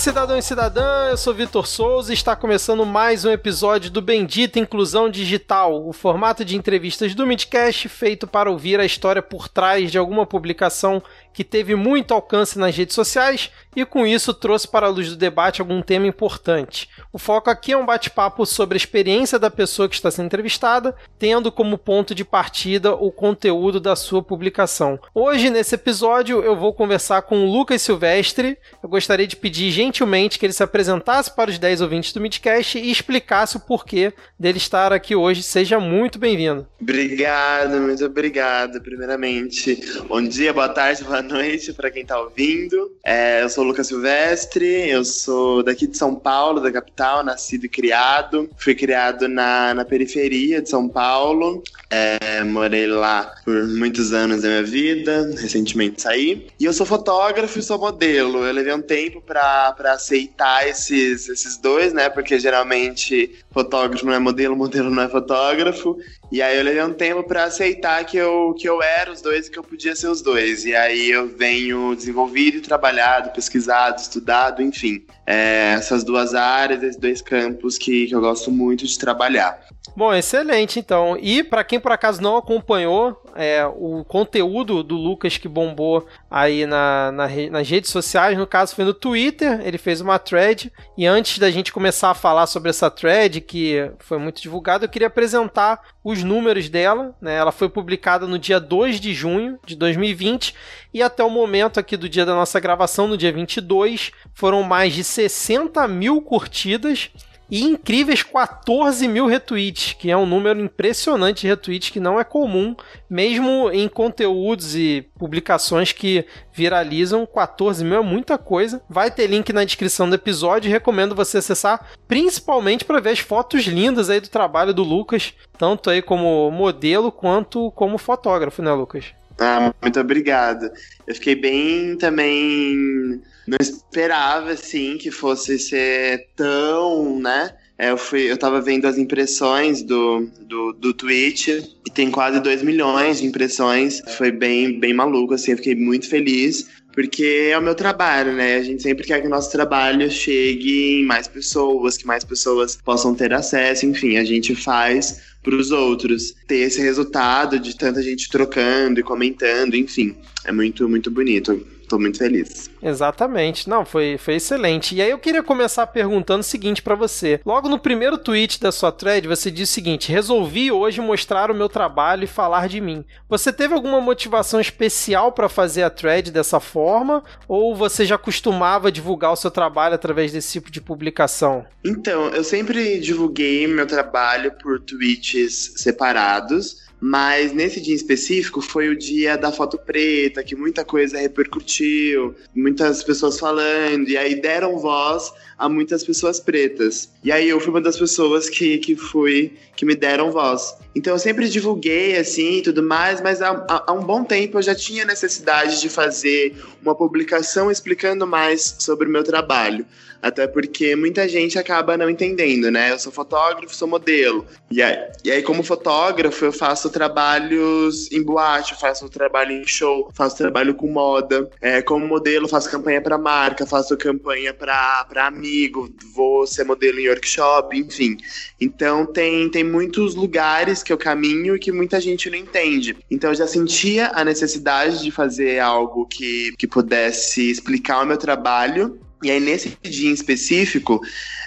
Cidadão e cidadã, eu sou Vitor Souza e está começando mais um episódio do Bendita Inclusão Digital, o formato de entrevistas do Midcast feito para ouvir a história por trás de alguma publicação que teve muito alcance nas redes sociais e com isso trouxe para a luz do debate algum tema importante. O foco aqui é um bate-papo sobre a experiência da pessoa que está sendo entrevistada, tendo como ponto de partida o conteúdo da sua publicação. Hoje, nesse episódio, eu vou conversar com o Lucas Silvestre. Eu gostaria de pedir gentilmente que ele se apresentasse para os 10 ouvintes do Midcast e explicasse o porquê dele estar aqui hoje. Seja muito bem-vindo. Obrigado, muito obrigado, primeiramente. Bom dia, boa tarde, boa noite para quem está ouvindo. É, eu sou o Lucas Silvestre, eu sou daqui de São Paulo, da capital, nascido e criado. Fui criado na, na periferia de São Paulo. É, morei lá por muitos anos da minha vida, recentemente saí. E eu sou fotógrafo e sou modelo. Eu levei um tempo para aceitar esses, esses dois, né? Porque geralmente fotógrafo não é modelo, modelo não é fotógrafo. E aí eu levei um tempo para aceitar que eu, que eu era os dois e que eu podia ser os dois. E aí eu venho desenvolvido, trabalhado, pesquisado, estudado, enfim. É, essas duas áreas, esses dois campos que, que eu gosto muito de trabalhar. Bom, excelente então. E para quem por acaso não acompanhou é, o conteúdo do Lucas que bombou aí na, na, nas redes sociais, no caso foi no Twitter, ele fez uma thread. E antes da gente começar a falar sobre essa thread, que foi muito divulgada, eu queria apresentar os números dela. Né? Ela foi publicada no dia 2 de junho de 2020 e até o momento aqui do dia da nossa gravação, no dia 22, foram mais de 60 mil curtidas e incríveis 14 mil retweets, que é um número impressionante de retweets que não é comum, mesmo em conteúdos e publicações que viralizam. 14 mil é muita coisa. Vai ter link na descrição do episódio. Recomendo você acessar, principalmente para ver as fotos lindas aí do trabalho do Lucas, tanto aí como modelo quanto como fotógrafo, né, Lucas? Ah, muito obrigado. Eu fiquei bem também. Não esperava, assim, que fosse ser tão, né? É, eu, fui, eu tava vendo as impressões do, do, do tweet e tem quase 2 milhões de impressões. Foi bem, bem maluco, assim, eu fiquei muito feliz porque é o meu trabalho, né? A gente sempre quer que o nosso trabalho chegue em mais pessoas, que mais pessoas possam ter acesso, enfim, a gente faz para os outros. Ter esse resultado de tanta gente trocando e comentando, enfim, é muito, muito bonito. Tô muito feliz. Exatamente. Não, foi, foi excelente. E aí eu queria começar perguntando o seguinte para você. Logo no primeiro tweet da sua thread, você disse o seguinte: "Resolvi hoje mostrar o meu trabalho e falar de mim". Você teve alguma motivação especial para fazer a thread dessa forma ou você já costumava divulgar o seu trabalho através desse tipo de publicação? Então, eu sempre divulguei meu trabalho por tweets separados mas nesse dia específico foi o dia da foto preta, que muita coisa repercutiu, muitas pessoas falando, e aí deram voz a muitas pessoas pretas. E aí eu fui uma das pessoas que, que fui, que me deram voz. Então eu sempre divulguei assim e tudo mais, mas há, há, um bom tempo eu já tinha necessidade de fazer uma publicação explicando mais sobre o meu trabalho. Até porque muita gente acaba não entendendo, né? Eu sou fotógrafo, sou modelo. E aí, e aí como fotógrafo, eu faço trabalhos em boate, faço trabalho em show, faço trabalho com moda. É, como modelo, faço campanha para marca, faço campanha para amigo, vou ser modelo em workshop, enfim. Então tem, tem muitos lugares que eu caminho e que muita gente não entende. Então eu já sentia a necessidade de fazer algo que, que pudesse explicar o meu trabalho e aí, nesse dia em específico,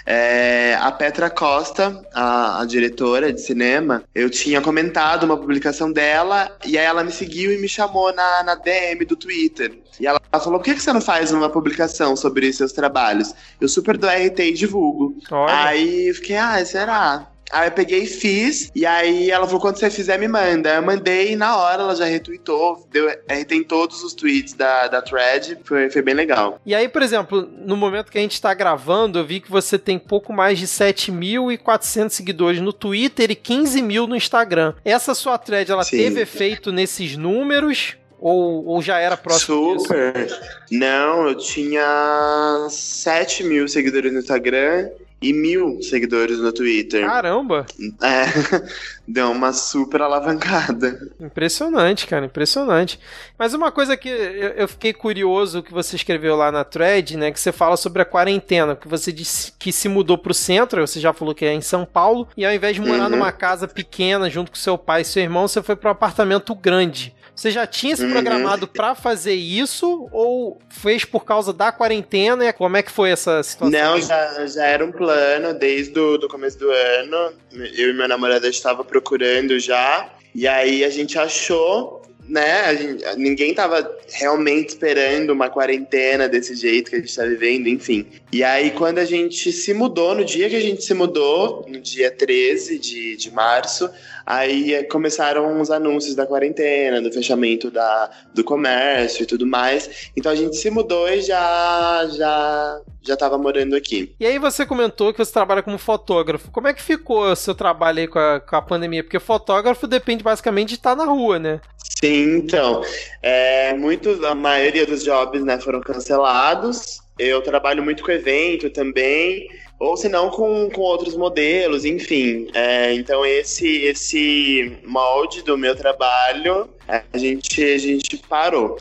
é, a Petra Costa, a, a, diretora de cinema, eu tinha comentado uma publicação dela, e aí ela me seguiu e me chamou na, na DM do Twitter. E ela falou: por que, que você não faz uma publicação sobre seus trabalhos? Eu super do RT e divulgo. Olha. Aí eu fiquei, ah, será? Aí eu peguei e fiz, e aí ela falou: quando você fizer, me manda. Eu mandei e na hora ela já retweetou, deu RT em todos os tweets da, da thread. Foi, foi bem legal. E aí, por exemplo, no momento que a gente tá gravando, eu vi que você tem pouco mais de 7.400 seguidores no Twitter e 15 mil no Instagram. Essa sua thread, ela Sim. teve efeito nesses números? Ou, ou já era próximo Super. Disso? Não, eu tinha 7 mil seguidores no Instagram e mil seguidores no Twitter. Caramba! É, deu uma super alavancada. Impressionante, cara, impressionante. Mas uma coisa que eu, fiquei curioso que você escreveu lá na thread, né, que você fala sobre a quarentena, que você disse que se mudou pro centro, você já falou que é em São Paulo, e ao invés de morar uhum. numa casa pequena junto com seu pai e seu irmão, você foi para um apartamento grande. Você já tinha se uhum. programado uhum. para fazer isso ou fez por causa da quarentena? Como é que foi essa situação? Não, já, já era um plano desde o do começo do ano. Eu e meu namorado estava procurando já. E aí a gente achou né, gente, ninguém tava realmente esperando uma quarentena desse jeito que a gente tá vivendo, enfim. E aí, quando a gente se mudou, no dia que a gente se mudou, no dia 13 de, de março, Aí eh, começaram os anúncios da quarentena, do fechamento da, do comércio e tudo mais. Então a gente se mudou e já já já estava morando aqui. E aí você comentou que você trabalha como fotógrafo. Como é que ficou o seu trabalho aí com a, com a pandemia? Porque fotógrafo depende basicamente de estar na rua, né? Sim, então. É, muitos, a maioria dos jobs né, foram cancelados. Eu trabalho muito com evento também ou se não com, com outros modelos, enfim. É, então esse esse molde do meu trabalho a gente a gente parou.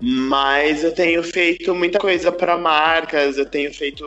Mas eu tenho feito muita coisa para marcas, eu tenho feito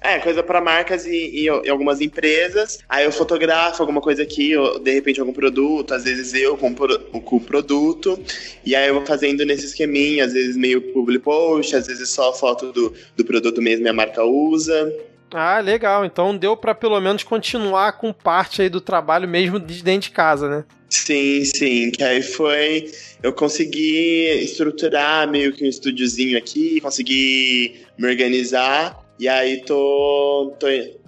é, coisa para marcas e, e, e, algumas empresas. Aí eu fotografo alguma coisa aqui, ou, de repente algum produto, às vezes eu com, com o produto. E aí eu vou fazendo nesse esqueminha, às vezes meio public post, às vezes só foto do, do produto mesmo e a marca usa. Ah, legal. Então deu para pelo menos continuar com parte aí do trabalho mesmo de dentro de casa, né? Sim, sim. Que aí foi. Eu consegui estruturar meio que um estúdiozinho aqui, consegui me organizar. E aí tô, tô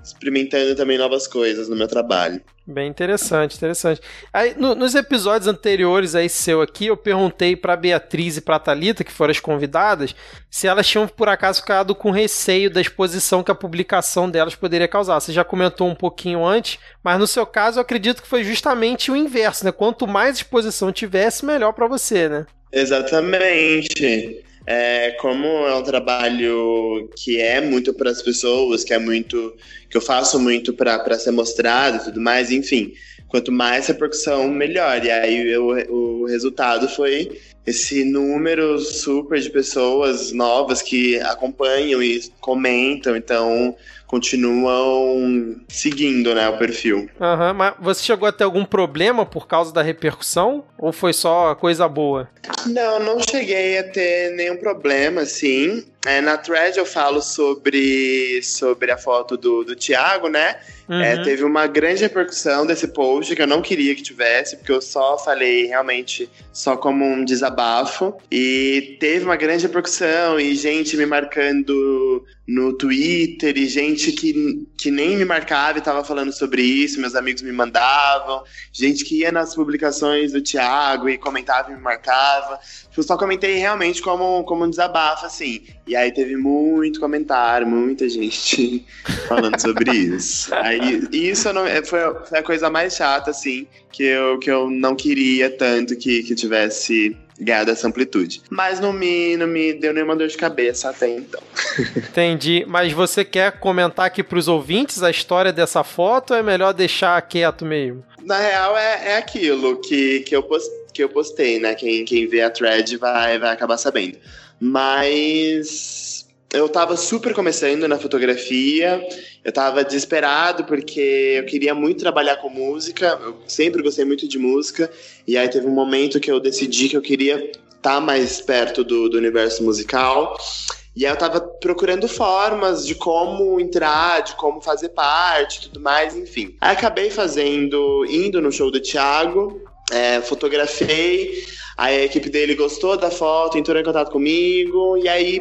experimentando também novas coisas no meu trabalho. Bem interessante, interessante. Aí, no, nos episódios anteriores aí seu aqui, eu perguntei para Beatriz e para Talita, que foram as convidadas, se elas tinham por acaso ficado com receio da exposição que a publicação delas poderia causar. Você já comentou um pouquinho antes, mas no seu caso eu acredito que foi justamente o inverso, né? Quanto mais exposição tivesse, melhor para você, né? Exatamente. É, como é um trabalho que é muito para as pessoas, que é muito que eu faço muito para ser mostrado e tudo mais, enfim, quanto mais repercussão, melhor. E aí eu, o resultado foi esse número super de pessoas novas que acompanham e comentam, então continuam seguindo, né, o perfil. Aham, uhum, mas você chegou a ter algum problema por causa da repercussão? Ou foi só coisa boa? Não, não cheguei a ter nenhum problema, assim. É, na thread eu falo sobre, sobre a foto do, do Thiago, né? É, uhum. É, teve uma grande repercussão desse post que eu não queria que tivesse, porque eu só falei realmente só como um desabafo. E teve uma grande repercussão e gente me marcando no Twitter e gente que, que nem me marcava e tava falando sobre isso, meus amigos me mandavam, gente que ia nas publicações do Thiago e comentava e me marcava. Eu só comentei realmente como, como um desabafo, assim. E aí teve muito comentário, muita gente falando sobre isso. Aí, isso não, é, foi, foi a coisa mais chata, assim, que eu, que eu não queria tanto que, que tivesse ganhado essa amplitude. Mas não me, não me deu nenhuma dor de cabeça até então. Entendi. Mas você quer comentar aqui pros ouvintes a história dessa foto ou é melhor deixar quieto mesmo? Na real, é, é aquilo que, que, eu post, que eu postei, né? Quem, quem vê a thread vai, vai acabar sabendo. Mas eu tava super começando na fotografia, eu tava desesperado porque eu queria muito trabalhar com música, eu sempre gostei muito de música, e aí teve um momento que eu decidi que eu queria estar tá mais perto do, do universo musical. E aí eu tava procurando formas de como entrar, de como fazer parte tudo mais, enfim. Aí acabei fazendo, indo no show do Thiago, é, fotografei, a equipe dele gostou da foto, entrou em contato comigo, e aí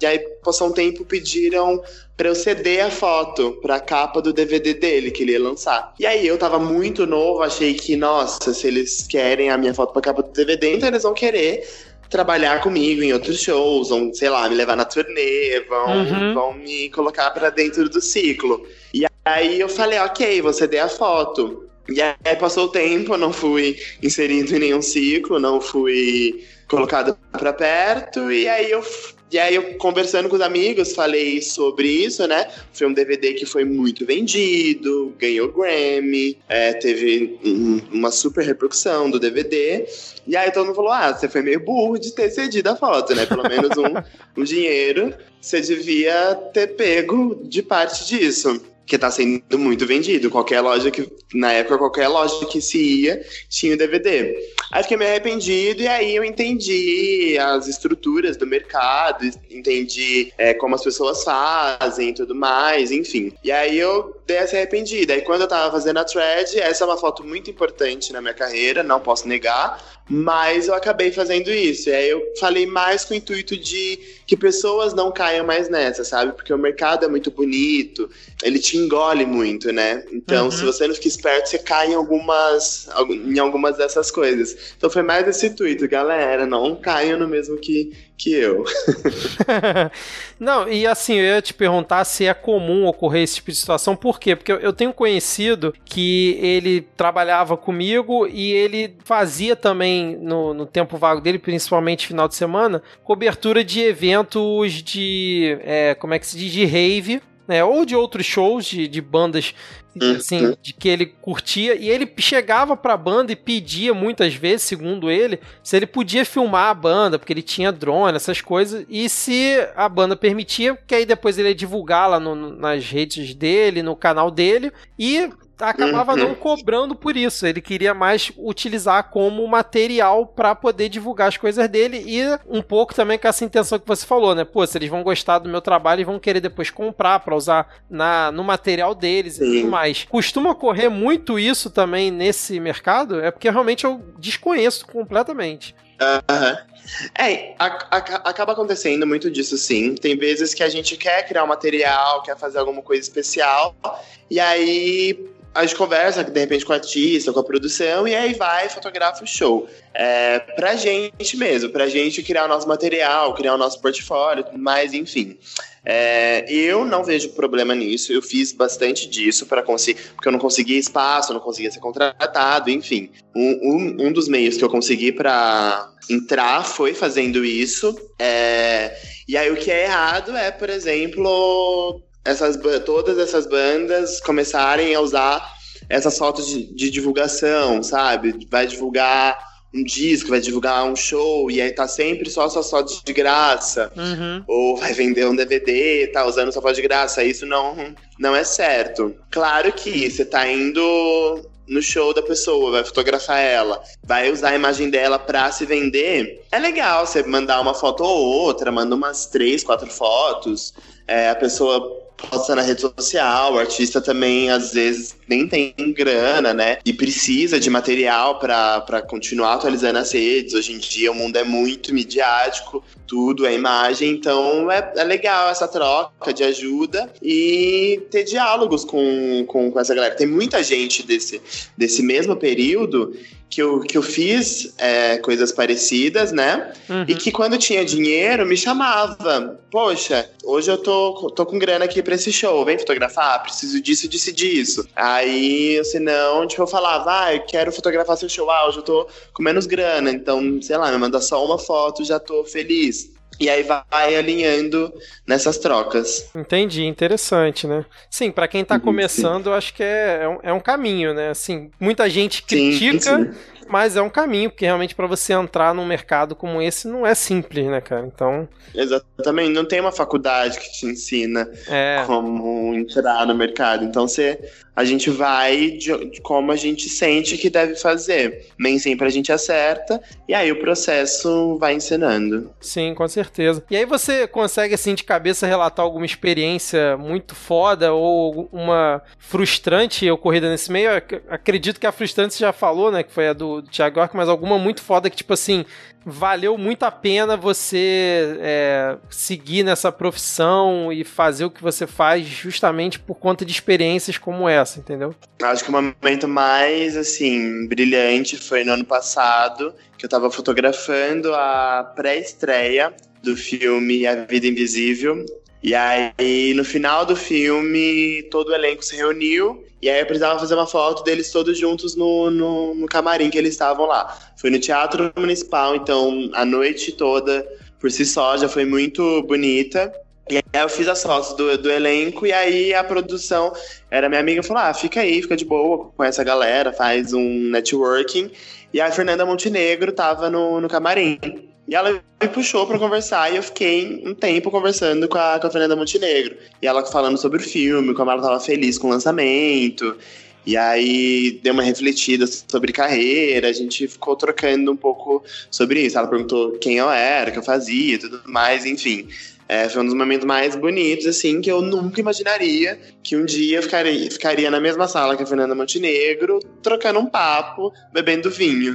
e aí, passou um tempo, pediram pra eu ceder a foto pra capa do DVD dele, que ele ia lançar. E aí, eu tava muito novo, achei que, nossa, se eles querem a minha foto pra capa do DVD, então eles vão querer trabalhar comigo em outros shows, vão, sei lá, me levar na turnê, vão, uhum. vão me colocar para dentro do ciclo. E aí eu falei, ok, vou ceder a foto. E aí passou o tempo, eu não fui inserido em nenhum ciclo, não fui colocado para perto, e aí eu e aí, eu conversando com os amigos, falei sobre isso, né? Foi um DVD que foi muito vendido, ganhou Grammy, é, teve um, uma super repercussão do DVD. E aí todo mundo falou: ah, você foi meio burro de ter cedido a foto, né? Pelo menos um, um dinheiro você devia ter pego de parte disso que tá sendo muito vendido. Qualquer loja que, na época, qualquer loja que se ia, tinha o DVD. Aí fiquei meio arrependido e aí eu entendi as estruturas do mercado, entendi é, como as pessoas fazem e tudo mais, enfim. E aí eu dei essa arrependida. E quando eu tava fazendo a thread, essa é uma foto muito importante na minha carreira, não posso negar, mas eu acabei fazendo isso. E aí eu falei mais com o intuito de que pessoas não caiam mais nessa, sabe? Porque o mercado é muito bonito, ele te engole muito, né? Então, uhum. se você não fica esperto, você cai em algumas, em algumas dessas coisas. Então foi mais esse intuito, galera, não caiam no mesmo que, que eu. não, e assim, eu ia te perguntar se é comum ocorrer esse tipo de situação, por quê? Porque eu tenho conhecido que ele trabalhava comigo e ele fazia também, no, no tempo vago dele, principalmente final de semana, cobertura de eventos de. É, como é que se diz? De rave né? Ou de outros shows de, de bandas assim, uhum. de que ele curtia, e ele chegava pra banda e pedia muitas vezes, segundo ele, se ele podia filmar a banda, porque ele tinha drone, essas coisas, e se a banda permitia, que aí depois ele ia divulgar lá no, nas redes dele, no canal dele, e acabava uhum. não cobrando por isso. Ele queria mais utilizar como material para poder divulgar as coisas dele e um pouco também com essa intenção que você falou, né? Pô, se eles vão gostar do meu trabalho e vão querer depois comprar para usar na, no material deles Sim. e tudo mais. Costuma ocorrer muito isso também nesse mercado? É porque realmente eu desconheço completamente. Uhum. É, a, a, acaba acontecendo muito disso sim. Tem vezes que a gente quer criar um material, quer fazer alguma coisa especial, e aí a gente conversa de repente com o artista, com a produção, e aí vai, fotografa o show. É, pra gente mesmo, pra gente criar o nosso material, criar o nosso portfólio, mas enfim. É, eu não vejo problema nisso, eu fiz bastante disso para conseguir, porque eu não conseguia espaço, não conseguia ser contratado, enfim. Um, um, um dos meios que eu consegui para entrar foi fazendo isso. É, e aí o que é errado é, por exemplo, essas, todas essas bandas começarem a usar essas fotos de, de divulgação, sabe? Vai divulgar um disco, vai divulgar um show, e aí tá sempre só essas fotos de graça. Uhum. Ou vai vender um DVD, tá usando sua foto de graça. Isso não, não é certo. Claro que você tá indo no show da pessoa, vai fotografar ela, vai usar a imagem dela pra se vender. É legal você mandar uma foto ou outra, manda umas três, quatro fotos. É, a pessoa posta na rede social, o artista também às vezes nem tem grana, né? E precisa de material para continuar atualizando as redes. Hoje em dia o mundo é muito midiático, tudo é imagem, então é, é legal essa troca de ajuda e ter diálogos com, com, com essa galera. Tem muita gente desse, desse mesmo período que eu, que eu fiz é, coisas parecidas, né? Uhum. E que quando tinha dinheiro me chamava. Poxa, hoje eu tô, tô com grana aqui pra esse show, vem fotografar, preciso disso, disso e disso. Aí, se não, tipo, eu falava, ah, eu quero fotografar seu show, ah, hoje eu tô com menos grana, então, sei lá, me manda só uma foto, já tô feliz. E aí vai alinhando nessas trocas. Entendi, interessante, né? Sim, para quem tá uhum, começando, acho que é, é, um, é um caminho, né? Assim, muita gente critica, sim, sim mas é um caminho, porque realmente para você entrar num mercado como esse não é simples, né, cara? Então. Exatamente, não tem uma faculdade que te ensina é. como entrar no mercado. Então você. A gente vai de, de, como a gente sente que deve fazer. Nem sempre a gente acerta, e aí o processo vai ensinando. Sim, com certeza. E aí você consegue, assim, de cabeça relatar alguma experiência muito foda ou uma frustrante ocorrida nesse meio? Eu acredito que a frustrante você já falou, né? Que foi a do Thiago York, mas alguma muito foda que, tipo assim, valeu muito a pena você é, seguir nessa profissão e fazer o que você faz justamente por conta de experiências como essa, entendeu? Acho que o momento mais, assim, brilhante foi no ano passado, que eu tava fotografando a pré-estreia do filme A Vida Invisível, E aí, no final do filme, todo o elenco se reuniu. E aí eu precisava fazer uma foto deles todos juntos no, no, no camarim que eles estavam lá. Foi no Teatro Municipal, então a noite toda, por si só, já foi muito bonita. E aí eu fiz as fotos do, do elenco e aí a produção era minha amiga falou: ah, fica aí, fica de boa com essa galera, faz um networking. E a Fernanda Montenegro tava no, no camarim. E ela me puxou para conversar e eu fiquei um tempo conversando com a, com a Fernanda Montenegro. E ela falando sobre o filme, como ela tava feliz com o lançamento. E aí deu uma refletida sobre carreira, a gente ficou trocando um pouco sobre isso. Ela perguntou quem eu era, o que eu fazia e tudo mais, enfim. É, foi um dos momentos mais bonitos, assim, que eu nunca imaginaria que um dia eu ficaria, ficaria na mesma sala que a Fernanda Montenegro, trocando um papo, bebendo vinho.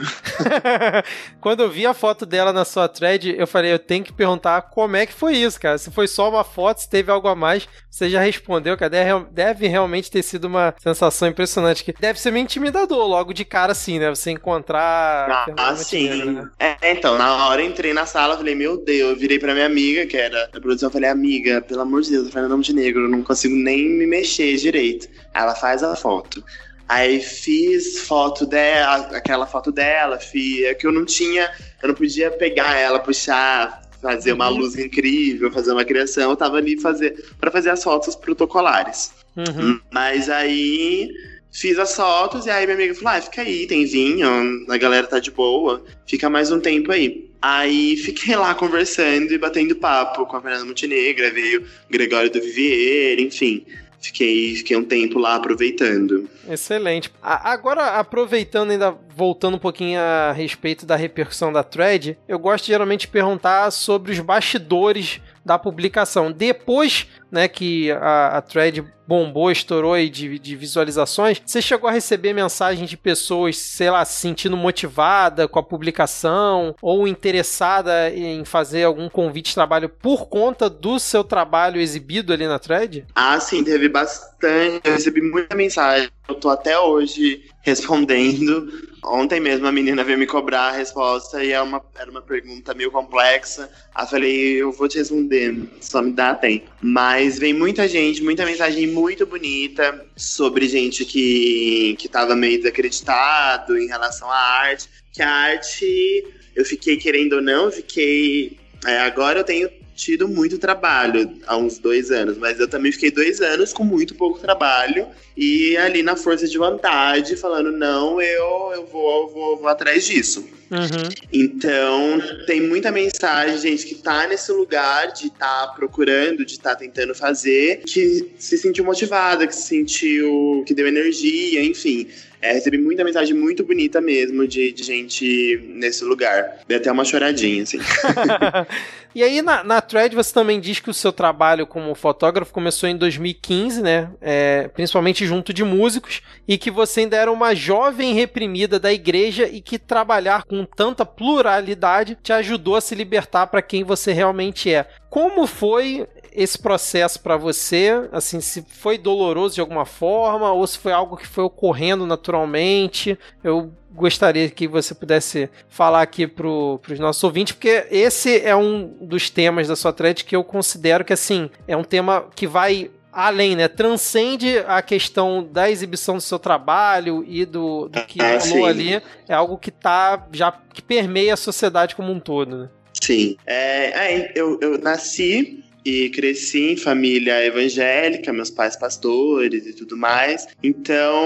Quando eu vi a foto dela na sua thread, eu falei, eu tenho que perguntar como é que foi isso, cara. Se foi só uma foto, se teve algo a mais, você já respondeu, cara. Deve, deve realmente ter sido uma sensação impressionante. Que deve ser meio intimidador logo de cara, assim, né? Você encontrar. Ah, sim. Né? É, então, na hora eu entrei na sala, falei, meu Deus, eu virei pra minha amiga, que era produção, eu falei, amiga, pelo amor de Deus, a Fernanda Montenegro, eu não consigo nem me mexer direito. Ela faz a foto. Aí fiz foto dela, aquela foto dela, fia, é que eu não tinha, eu não podia pegar ela, puxar, fazer uma uhum. luz incrível, fazer uma criação, eu tava ali fazer para fazer as fotos protocolares. Uhum. Mas aí fiz as fotos e aí minha amiga falou: ah, fica aí, tem vinho, a galera tá de boa, fica mais um tempo aí. Aí fiquei lá conversando e batendo papo com a Fernanda Montenegro, veio Gregório do Vivier, enfim. Fiquei, fiquei um tempo lá aproveitando. Excelente. Agora, aproveitando ainda, voltando um pouquinho a respeito da repercussão da thread, eu gosto geralmente de perguntar sobre os bastidores da publicação. Depois né, que a, a thread bombou, estourou aí de, de visualizações, você chegou a receber mensagem de pessoas, sei lá, se sentindo motivada com a publicação ou interessada em fazer algum convite de trabalho por conta do seu trabalho exibido ali na thread? Ah, sim, teve bastante. Eu recebi muita mensagem. Eu tô até hoje respondendo. Ontem mesmo a menina veio me cobrar a resposta e é uma, era uma pergunta meio complexa. Aí falei, eu vou te responder, só me dá tempo. Mas vem muita gente, muita mensagem muito bonita sobre gente que, que tava meio desacreditado em relação à arte. Que a arte, eu fiquei querendo ou não, fiquei. É, agora eu tenho tido muito trabalho há uns dois anos, mas eu também fiquei dois anos com muito pouco trabalho e ali na força de vontade, falando, não, eu, eu vou, vou, vou atrás disso. Uhum. Então, tem muita mensagem, gente, que tá nesse lugar de estar tá procurando, de estar tá tentando fazer, que se sentiu motivada, que se sentiu, que deu energia, enfim. É, recebi muita mensagem muito bonita mesmo de, de gente nesse lugar. Dei até uma choradinha, assim. e aí, na, na thread, você também diz que o seu trabalho como fotógrafo começou em 2015, né? É, principalmente junto de músicos, e que você ainda era uma jovem reprimida da igreja e que trabalhar com tanta pluralidade te ajudou a se libertar para quem você realmente é. Como foi esse processo para você? Assim, se foi doloroso de alguma forma ou se foi algo que foi ocorrendo naturalmente? Eu gostaria que você pudesse falar aqui para os nossos ouvintes, porque esse é um dos temas da sua thread que eu considero que assim é um tema que vai além, né? Transcende a questão da exibição do seu trabalho e do, do que ah, falou ali. É algo que tá já que permeia a sociedade como um todo, né? Sim. É, é eu, eu nasci e cresci em família evangélica, meus pais pastores e tudo mais. Então,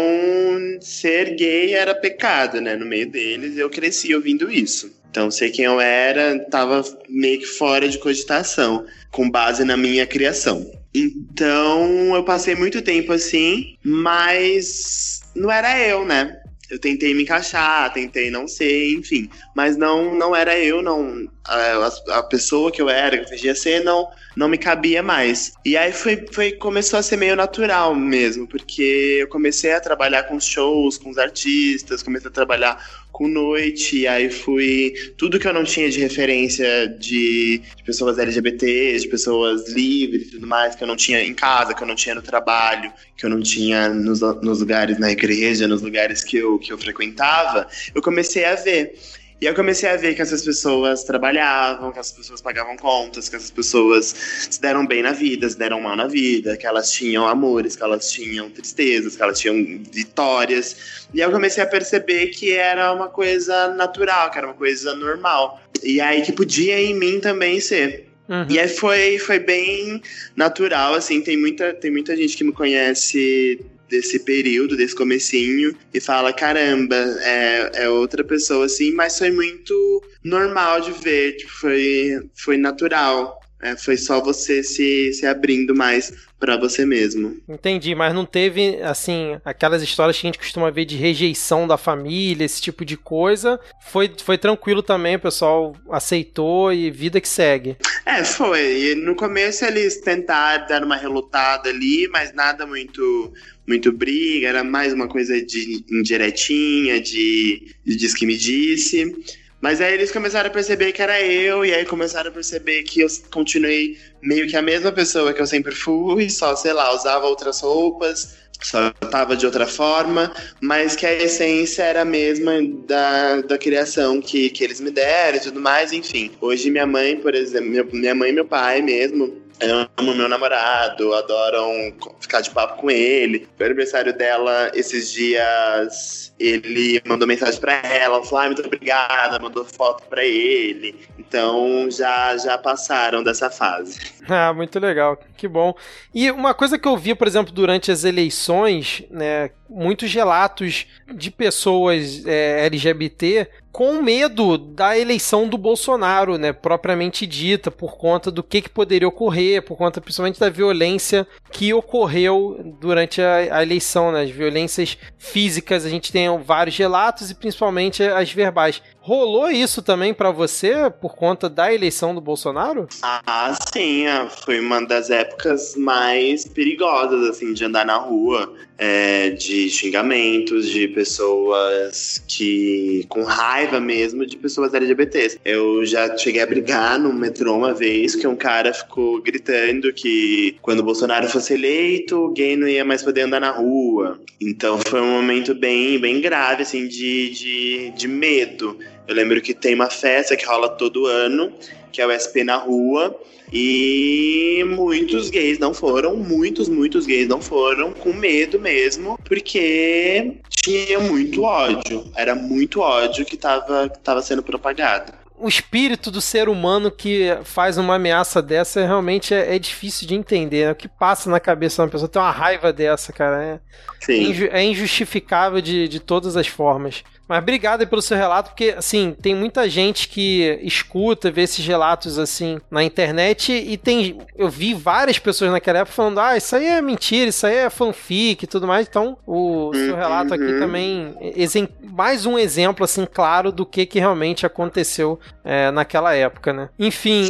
ser gay era pecado, né? No meio deles, eu cresci ouvindo isso. Então, sei quem eu era, tava meio que fora de cogitação, com base na minha criação. Então, eu passei muito tempo assim, mas não era eu, né? Eu tentei me encaixar, tentei não ser, enfim. Mas não não era eu, não. A, a pessoa que eu era, que eu fingia ser, não, não me cabia mais. E aí foi, foi, começou a ser meio natural mesmo, porque eu comecei a trabalhar com shows, com os artistas, comecei a trabalhar com noite, aí fui. Tudo que eu não tinha de referência de, de pessoas LGBTs, de pessoas livres e tudo mais, que eu não tinha em casa, que eu não tinha no trabalho, que eu não tinha nos, nos lugares na igreja, nos lugares que eu, que eu frequentava, eu comecei a ver. E eu comecei a ver que essas pessoas trabalhavam, que essas pessoas pagavam contas, que essas pessoas se deram bem na vida, se deram mal na vida, que elas tinham amores, que elas tinham tristezas, que elas tinham vitórias. E eu comecei a perceber que era uma coisa natural, que era uma coisa normal. E aí que podia em mim também ser. Uhum. E aí foi, foi bem natural, assim, tem muita, tem muita gente que me conhece desse período, desse comecinho, e fala, caramba, é, é outra pessoa, assim, mas foi muito normal de ver, tipo, foi, foi natural. É, foi só você se, se abrindo mais para você mesmo. Entendi, mas não teve, assim, aquelas histórias que a gente costuma ver de rejeição da família, esse tipo de coisa. Foi, foi tranquilo também, o pessoal aceitou e vida que segue. É, foi. E no começo eles tentaram dar uma relutada ali, mas nada muito muito briga, era mais uma coisa de indiretinha, de, de diz que me disse. Mas aí eles começaram a perceber que era eu, e aí começaram a perceber que eu continuei meio que a mesma pessoa que eu sempre fui, só, sei lá, usava outras roupas, só tava de outra forma, mas que a essência era a mesma da, da criação que, que eles me deram e tudo mais, enfim. Hoje minha mãe, por exemplo, minha mãe e meu pai mesmo, amo meu namorado, adoram ficar de papo com ele. Foi aniversário dela esses dias. Ele mandou mensagem para ela, falou: ah, muito obrigada, mandou foto para ele. Então já já passaram dessa fase. Ah, muito legal, que bom. E uma coisa que eu vi, por exemplo, durante as eleições, né, muitos relatos de pessoas é, LGBT com medo da eleição do Bolsonaro, né, propriamente dita, por conta do que, que poderia ocorrer, por conta principalmente da violência que ocorreu durante a, a eleição, né, as violências físicas, a gente tem vários relatos e principalmente as verbais. Rolou isso também para você por conta da eleição do Bolsonaro? Ah, sim, é, foi uma das épocas mais perigosas assim de andar na rua, é, de xingamentos de pessoas que com raiva mesmo de pessoas LGBTs. Eu já cheguei a brigar no metrô uma vez que um cara ficou gritando que quando o Bolsonaro fosse eleito, gay não ia mais poder andar na rua. Então foi um momento bem, bem grave assim de, de, de medo. Eu lembro que tem uma festa que rola todo ano, que é o SP na rua, e muitos gays não foram, muitos, muitos gays não foram, com medo mesmo, porque tinha muito ódio. Era muito ódio que estava que tava sendo propagado o espírito do ser humano que faz uma ameaça dessa realmente é, é difícil de entender. Né? O que passa na cabeça de uma pessoa ter uma raiva dessa, cara. É, Sim. é injustificável de, de todas as formas. Mas obrigado pelo seu relato, porque, assim, tem muita gente que escuta, vê esses relatos, assim, na internet e tem... Eu vi várias pessoas naquela época falando, ah, isso aí é mentira, isso aí é fanfic e tudo mais. Então, o seu relato aqui uhum. também... Mais um exemplo, assim, claro do que, que realmente aconteceu é, naquela época, né? Enfim,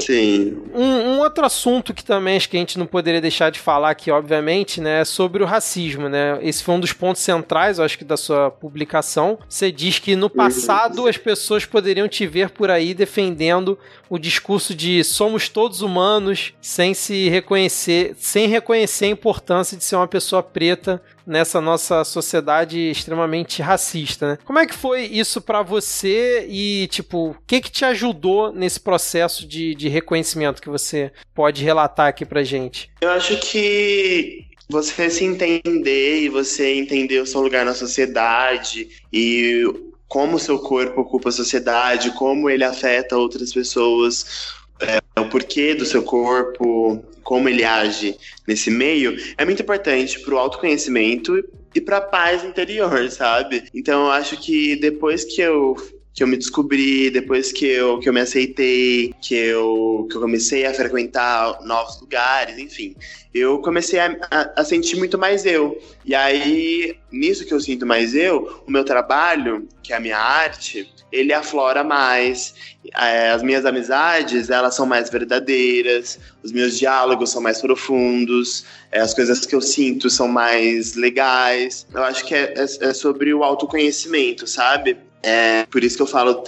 um, um, outro assunto que também acho que a gente não poderia deixar de falar aqui, obviamente, né, é sobre o racismo, né? Esse foi um dos pontos centrais, eu acho que, da sua publicação. Você diz que no passado as pessoas poderiam te ver por aí defendendo o discurso de somos todos humanos, sem se reconhecer, sem reconhecer a importância de ser uma pessoa preta nessa nossa sociedade extremamente racista, né? Como é que foi isso para você e, tipo, o que que te ajudou nesse processo de, de reconhecimento que você pode relatar aqui pra gente? Eu acho que você se entender e você entender o seu lugar na sociedade e como o seu corpo ocupa a sociedade, como ele afeta outras pessoas, é, o porquê do seu corpo, como ele age nesse meio, é muito importante para o autoconhecimento e para a paz interior, sabe? Então eu acho que depois que eu que eu me descobri, depois que eu, que eu me aceitei, que eu, que eu comecei a frequentar novos lugares, enfim, eu comecei a, a, a, sentir muito mais eu. E aí, nisso que eu sinto mais eu, o meu trabalho, que é a minha arte, ele aflora mais. É, as minhas amizades, elas são mais verdadeiras, os meus diálogos são mais profundos, é, as coisas que eu sinto são mais legais. Eu acho que é, é, é sobre o autoconhecimento, sabe? É por isso que eu falo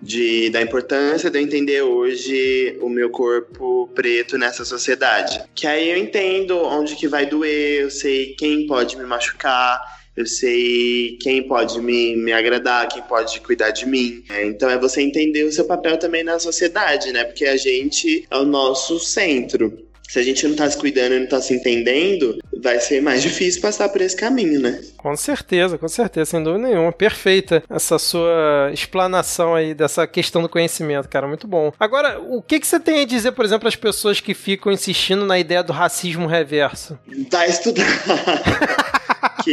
de, da importância de eu entender hoje o meu corpo preto nessa sociedade. Que aí eu entendo onde que vai doer, eu sei quem pode me machucar, eu sei quem pode me, me agradar, quem pode cuidar de mim. É, então é você entender o seu papel também na sociedade, né? Porque a gente é o nosso centro se a gente não tá se cuidando e não tá se entendendo, vai ser mais difícil passar por esse caminho, né? Com certeza, com certeza, sem dúvida nenhuma. Perfeita essa sua explanação aí dessa questão do conhecimento, cara, muito bom. Agora, o que, que você tem a dizer, por exemplo, às pessoas que ficam insistindo na ideia do racismo reverso? Tá estudando.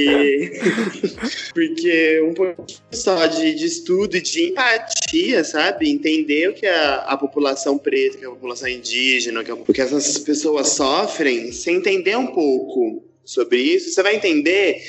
porque, porque um pouquinho só de, de estudo e de empatia, sabe? Entender o que a, a população preta, que a população indígena, que o que essas pessoas sofrem, sem entender um pouco sobre isso, você vai entender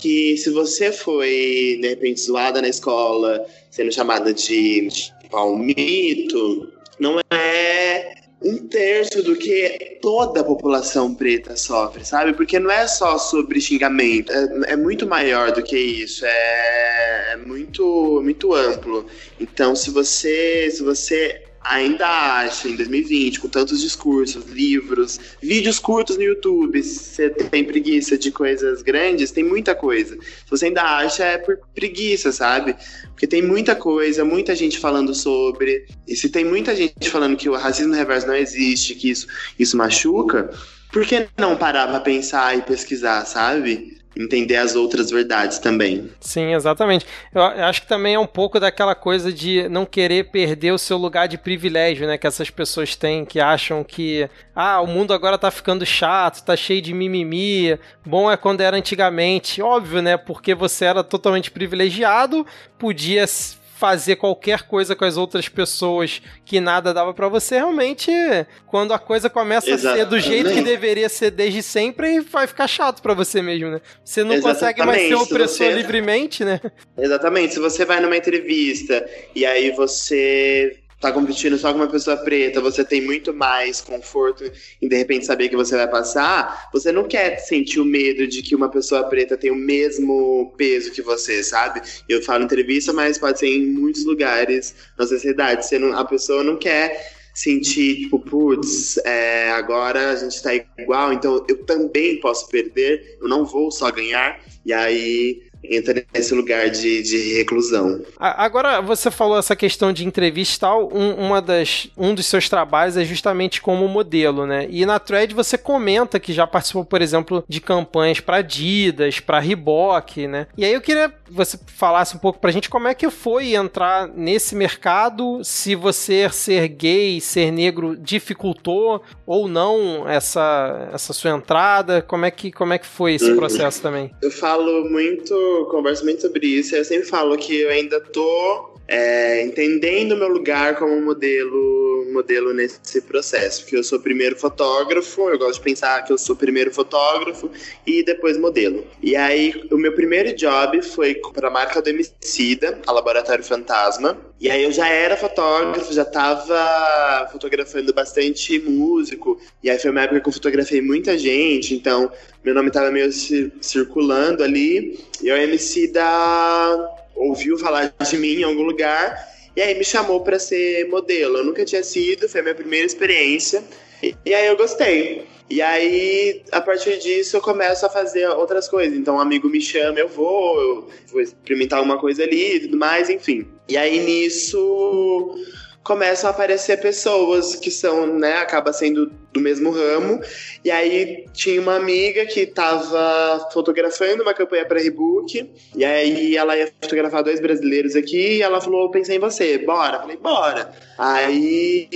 que se você foi, de repente, zoada na escola, sendo chamada de palmito, não é um terço do que toda a população preta sofre, sabe? Porque não é só sobre xingamento, é, é muito maior do que isso, é, é, muito, muito amplo. Então, se você, se você ainda acha, em 2020, com tantos discursos, livros, vídeos curtos no YouTube, você tem preguiça de coisas grandes, tem muita coisa. Se você ainda acha, é por preguiça, sabe? Porque tem muita coisa, muita gente falando sobre. E se tem muita gente falando que o racismo reverso não existe, que isso, isso machuca, por que não parar pra pensar e pesquisar, sabe? Entender as outras verdades também. Sim, exatamente. Eu acho que também é um pouco daquela coisa de não querer perder o seu lugar de privilégio, né? Que essas pessoas têm, que acham que, ah, o mundo agora tá ficando chato, tá cheio de mimimi, bom é quando era antigamente. Óbvio, né? Porque você era totalmente privilegiado, podia fazer qualquer coisa com as outras pessoas que nada dava para você, realmente, quando a coisa começa Exatamente. a ser do jeito que deveria ser desde sempre, vai ficar chato para você mesmo, né? Você não Exatamente. consegue mais ser opressor você... livremente, né? Exatamente. Se você vai numa entrevista e aí você tá competindo só com uma pessoa preta, você tem muito mais conforto em de repente saber que você vai passar, você não quer sentir o medo de que uma pessoa preta tem o mesmo peso que você, sabe? Eu falo entrevista, mas pode ser em muitos lugares na sociedade. Você não, a pessoa não quer sentir, tipo, putz, é, agora a gente tá igual, então eu também posso perder, eu não vou só ganhar. E aí entra nesse lugar de, de reclusão. Agora, você falou essa questão de entrevista e tal, um, uma das, um dos seus trabalhos é justamente como modelo, né? E na thread você comenta que já participou, por exemplo, de campanhas para Adidas, para Reebok, né? E aí eu queria que você falasse um pouco pra gente como é que foi entrar nesse mercado, se você ser gay, ser negro dificultou ou não essa, essa sua entrada, como é que, como é que foi esse uhum. processo também? Eu falo muito converso muito sobre isso. Eu sempre falo que eu ainda tô é, entendendo meu lugar como modelo, modelo nesse processo. Porque eu sou primeiro fotógrafo, eu gosto de pensar que eu sou primeiro fotógrafo e depois modelo. E aí, o meu primeiro job foi para a marca do Emicida, a Laboratório Fantasma. E aí eu já era fotógrafo, já estava fotografando bastante músico. E aí foi uma época que eu fotografei muita gente, então meu nome estava meio circulando ali. E o Emicida ouviu falar de mim em algum lugar e aí me chamou para ser modelo. Eu nunca tinha sido, foi a minha primeira experiência. E, e, aí eu gostei. E aí, a partir disso, eu começo a fazer outras coisas. Então, um amigo me chama, eu vou, eu vou experimentar alguma coisa ali e tudo mais, enfim. E aí, nisso, começam a aparecer pessoas que são, né, acaba sendo do mesmo ramo. E aí tinha uma amiga que estava fotografando uma campanha para Rebook, e aí ela ia fotografar dois brasileiros aqui, e ela falou: "Pensei em você, bora". Falei: "Bora". Aí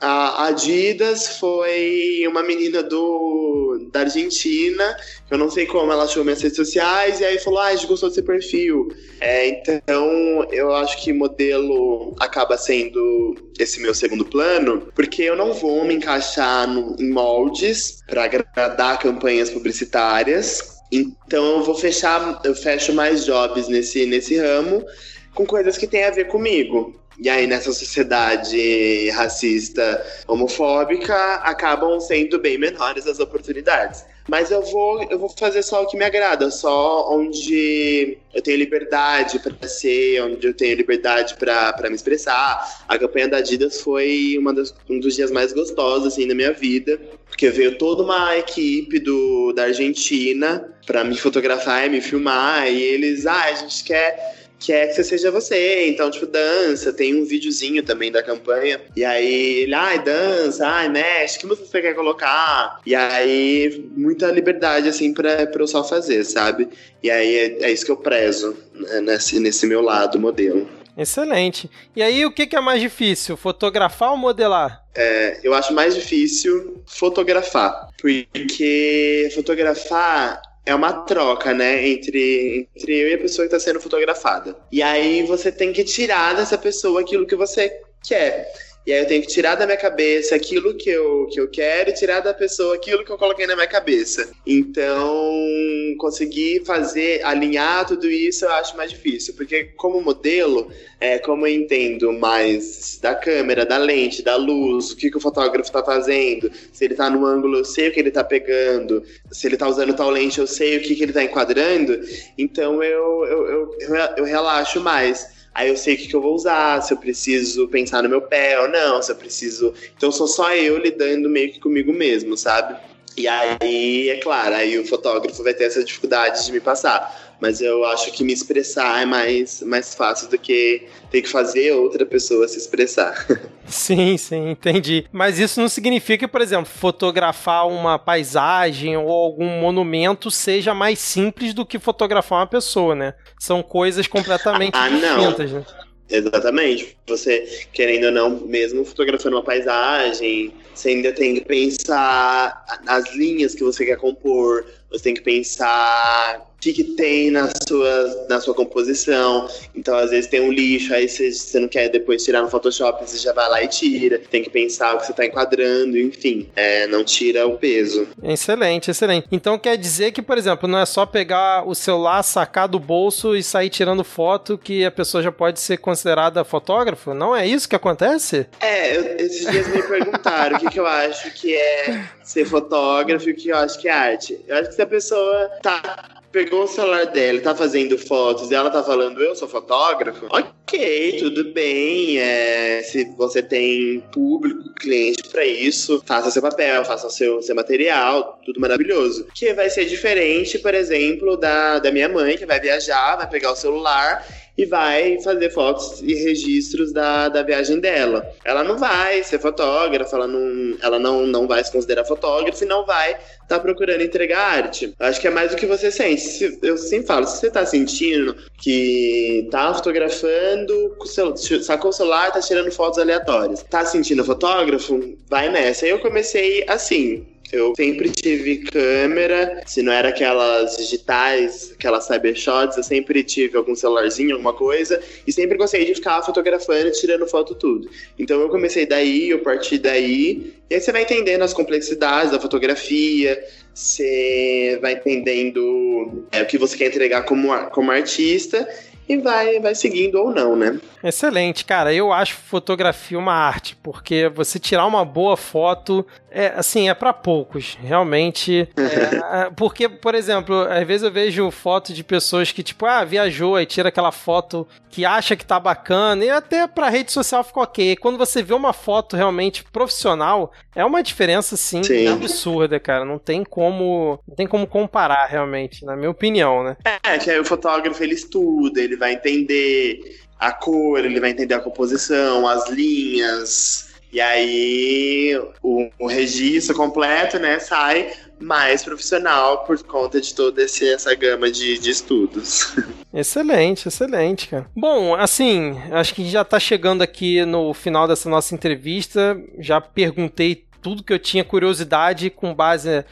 a Adidas foi uma menina do da Argentina, que eu não sei como ela achou minhas redes sociais, e aí falou: "Ah, a gente gostou do seu perfil". É, então eu acho que modelo acaba sendo esse meu segundo plano, porque eu não vou me encaixar no, em moldes para agradar campanhas publicitárias. Então eu vou fechar, eu fecho mais jobs nesse, nesse ramo com coisas que têm a ver comigo. E aí, nessa sociedade racista, homofóbica, acabam sendo bem menores as oportunidades. Mas eu vou, eu vou fazer só o que me agrada, só onde eu tenho liberdade para ser, onde eu tenho liberdade para me expressar. A campanha da Adidas foi uma das, um dos dias mais gostosos assim, da minha vida, porque veio toda uma equipe do, da Argentina para me fotografar e me filmar, e eles, ah, a gente quer quer que você seja você. Então, tipo, dança, tem um videozinho também da campanha. E aí ele, ai, dança, ai, mexe, que música você quer colocar? E aí, muita liberdade, assim, pra, pra eu só fazer, sabe? E aí é, é isso que eu prezo né, nesse, nesse meu lado modelo. Excelente. E aí, o que, que é mais difícil, fotografar ou modelar? É, eu acho mais difícil fotografar, porque fotografar é uma troca, né, entre, entre eu e a pessoa que está sendo fotografada. E aí você tem que tirar dessa pessoa aquilo que você quer. E aí eu tenho que tirar da minha cabeça aquilo que eu, que eu quero e tirar da pessoa aquilo que eu coloquei na minha cabeça. Então, conseguir fazer, alinhar tudo isso eu acho mais difícil. Porque como modelo, é, como eu entendo mais da câmera, da lente, da luz, o que, que o fotógrafo está fazendo, se ele está no ângulo, eu sei o que ele está pegando, se ele está usando tal lente, eu sei o que, que ele está enquadrando. Então eu, eu, eu, eu relaxo mais. Aí eu sei o que, que eu vou usar, se eu preciso pensar no meu pé ou não, se eu preciso. Então sou só eu lidando meio que comigo mesmo, sabe? E aí, é claro, aí o fotógrafo vai ter essa dificuldade de me passar. Mas eu acho que me expressar é mais, mais fácil do que ter que fazer outra pessoa se expressar. Sim, sim, entendi. Mas isso não significa que, por exemplo, fotografar uma paisagem ou algum monumento seja mais simples do que fotografar uma pessoa, né? São coisas completamente ah, distintas, não. né? Exatamente. Você, querendo ou não, mesmo fotografando uma paisagem, você ainda tem que pensar nas linhas que você quer compor, você tem que pensar que, que tem na sua, na sua composição. Então, às vezes tem um lixo, aí você, você não quer depois tirar no Photoshop, você já vai lá e tira. Tem que pensar o que você está enquadrando, enfim. É, não tira o peso. Excelente, excelente. Então quer dizer que, por exemplo, não é só pegar o celular, sacar do bolso e sair tirando foto que a pessoa já pode ser considerada fotógrafo? Não é isso que acontece? É, eu, esses dias me perguntaram o que, que eu acho que é ser fotógrafo e o que eu acho que é arte. Eu acho que se a pessoa tá pegou o celular dela, tá fazendo fotos e ela tá falando, eu sou fotógrafo, ok, tudo bem. É, se você tem público, cliente para isso, faça seu papel, faça seu, seu material, tudo maravilhoso. Que vai ser diferente, por exemplo, da, da minha mãe, que vai viajar, vai pegar o celular e vai fazer fotos e registros da, da viagem dela. Ela não vai ser fotógrafa, ela não, ela não, não vai se considerar fotógrafa e não vai estar tá procurando entregar arte. Acho que é mais o que você sente. Eu sempre falo, se você tá sentindo que tá fotografando, sacou o celular, tá tirando fotos aleatórias, tá sentindo fotógrafo, vai nessa. Aí eu comecei assim, eu sempre tive câmera, se não era aquelas digitais, aquelas cybershots, eu sempre tive algum celularzinho, alguma coisa, e sempre gostei de ficar fotografando tirando foto tudo. Então eu comecei daí, eu parti daí, e aí você vai entendendo as complexidades da fotografia, você vai entendendo é, o que você quer entregar como, como artista, e vai, vai seguindo ou não, né? Excelente, cara. Eu acho fotografia uma arte, porque você tirar uma boa foto é assim, é para poucos, realmente. É, porque, por exemplo, às vezes eu vejo fotos de pessoas que, tipo, ah, viajou e tira aquela foto que acha que tá bacana, e até pra rede social fica ok. Quando você vê uma foto realmente profissional, é uma diferença, assim, Sim. absurda, cara. Não tem como. Não tem como comparar, realmente, na minha opinião, né? É, que aí o fotógrafo ele estuda, ele vai entender a cor, ele vai entender a composição, as linhas. E aí o, o registro completo, né, sai mais profissional por conta de toda essa gama de, de estudos. Excelente, excelente, cara. Bom, assim, acho que já tá chegando aqui no final dessa nossa entrevista. Já perguntei tudo que eu tinha curiosidade com base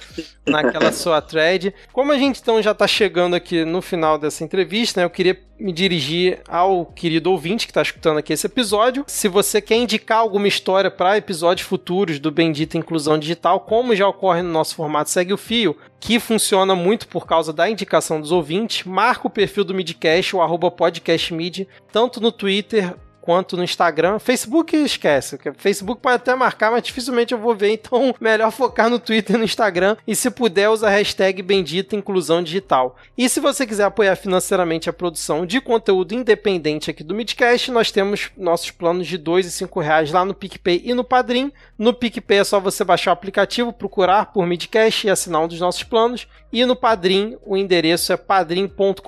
naquela sua thread. Como a gente então já está chegando aqui no final dessa entrevista, né, eu queria me dirigir ao querido ouvinte que está escutando aqui esse episódio. Se você quer indicar alguma história para episódios futuros do Bendita Inclusão Digital, como já ocorre no nosso formato Segue o Fio, que funciona muito por causa da indicação dos ouvintes, marca o perfil do Midcast, o arroba podcastmid, tanto no Twitter quanto no Instagram. Facebook esquece, Facebook pode até marcar, mas dificilmente eu vou ver, então melhor focar no Twitter e no Instagram e se puder usa a hashtag bendita inclusão digital. E se você quiser apoiar financeiramente a produção de conteúdo independente aqui do Midcast, nós temos nossos planos de dois e cinco reais lá no PicPay e no Padrim. No PicPay é só você baixar o aplicativo, procurar por Midcast e assinar um dos nossos planos. E no Padrim, o endereço é padrim.com.br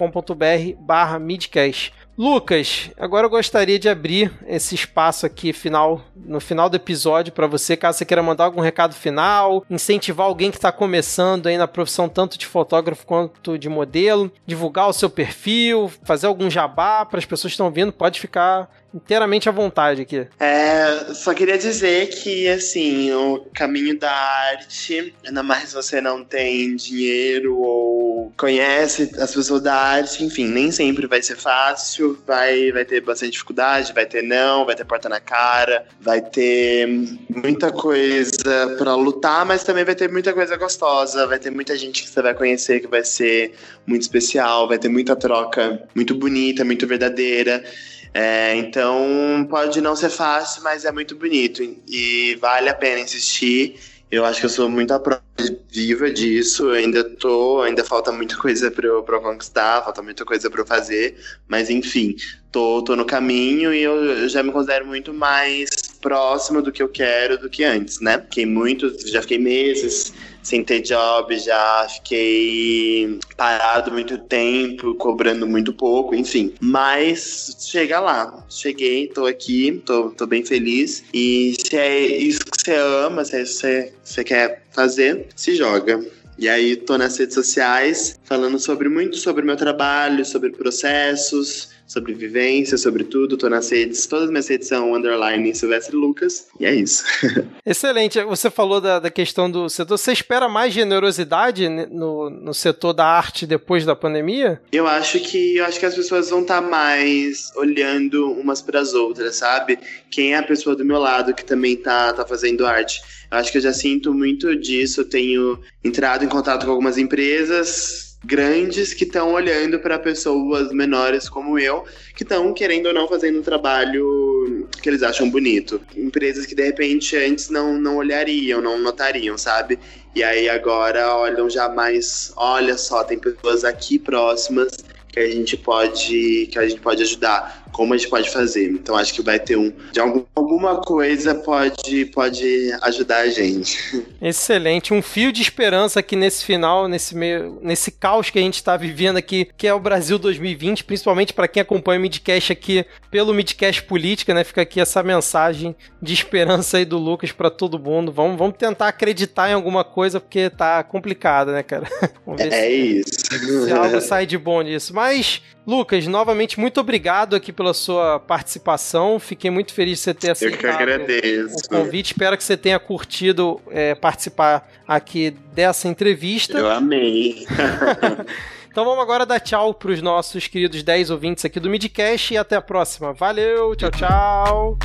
barra Midcast. Lucas, agora eu gostaria de abrir esse espaço aqui final, no final do episódio para você, caso você queira mandar algum recado final, incentivar alguém que está começando aí na profissão tanto de fotógrafo quanto de modelo, divulgar o seu perfil, fazer algum jabá para as pessoas que estão vindo, pode ficar inteiramente à vontade aqui. É, só queria dizer que, assim, o caminho da arte, ainda mais se você não tem dinheiro ou conhece as pessoas da arte, enfim, nem sempre vai ser fácil, vai, vai ter bastante dificuldade, vai ter não, vai ter porta na cara, vai ter muita coisa para lutar, mas também vai ter muita coisa gostosa, vai ter muita gente que você vai conhecer que vai ser muito especial, vai ter muita troca muito bonita, muito verdadeira. É, então pode não ser fácil, mas é muito bonito e vale a pena insistir. Eu acho que eu sou muito a prova viva disso. Eu ainda tô, ainda falta muita coisa para eu, pra conquistar, falta muita coisa para eu fazer, mas enfim, tô, tô no caminho e eu já me considero muito mais próximo do que eu quero do que antes, né? Fiquei muito, já fiquei meses sem ter job, já fiquei parado muito tempo, cobrando muito pouco, enfim. Mas chega lá, cheguei, tô aqui, tô, tô bem feliz. E se é isso que você ama, se é isso que você, quer fazer, se joga. E aí tô nas redes sociais falando sobre muito sobre o meu trabalho, sobre processos, sobre vivência, sobre tudo. Tô nas redes, todas as minhas redes são underline Silvestre Lucas, e é isso. Excelente. Você falou da, da questão do setor. Você espera mais generosidade no, no setor da arte depois da pandemia? Eu acho que eu acho que as pessoas vão estar tá mais olhando umas para as outras, sabe? Quem é a pessoa do meu lado que também tá, tá fazendo arte. Eu acho que eu já sinto muito disso. Eu tenho entrado em contato com algumas empresas grandes que estão olhando para pessoas menores como eu, que estão querendo ou não fazendo um trabalho que eles acham bonito. Empresas que de repente antes não, não olhariam, não notariam, sabe? E aí agora olham já mais, olha só, tem pessoas aqui próximas que a gente pode que a gente pode ajudar como a gente pode fazer. Então acho que vai ter um de algum, alguma coisa pode pode ajudar a gente. Excelente, um fio de esperança aqui nesse final, nesse meio, nesse caos que a gente está vivendo aqui, que é o Brasil 2020, principalmente para quem acompanha o Midcast aqui pelo Midcast Política, né? Fica aqui essa mensagem de esperança aí do Lucas para todo mundo. Vamos, vamos tentar acreditar em alguma coisa porque tá complicado, né, cara? é se, isso. Se algo sai de bom nisso. Mas Lucas, novamente, muito obrigado aqui pela sua participação. Fiquei muito feliz de você ter aceitado Eu que agradeço. o convite. Espero que você tenha curtido é, participar aqui dessa entrevista. Eu amei. então vamos agora dar tchau para os nossos queridos 10 ouvintes aqui do Midcast e até a próxima. Valeu, tchau, tchau.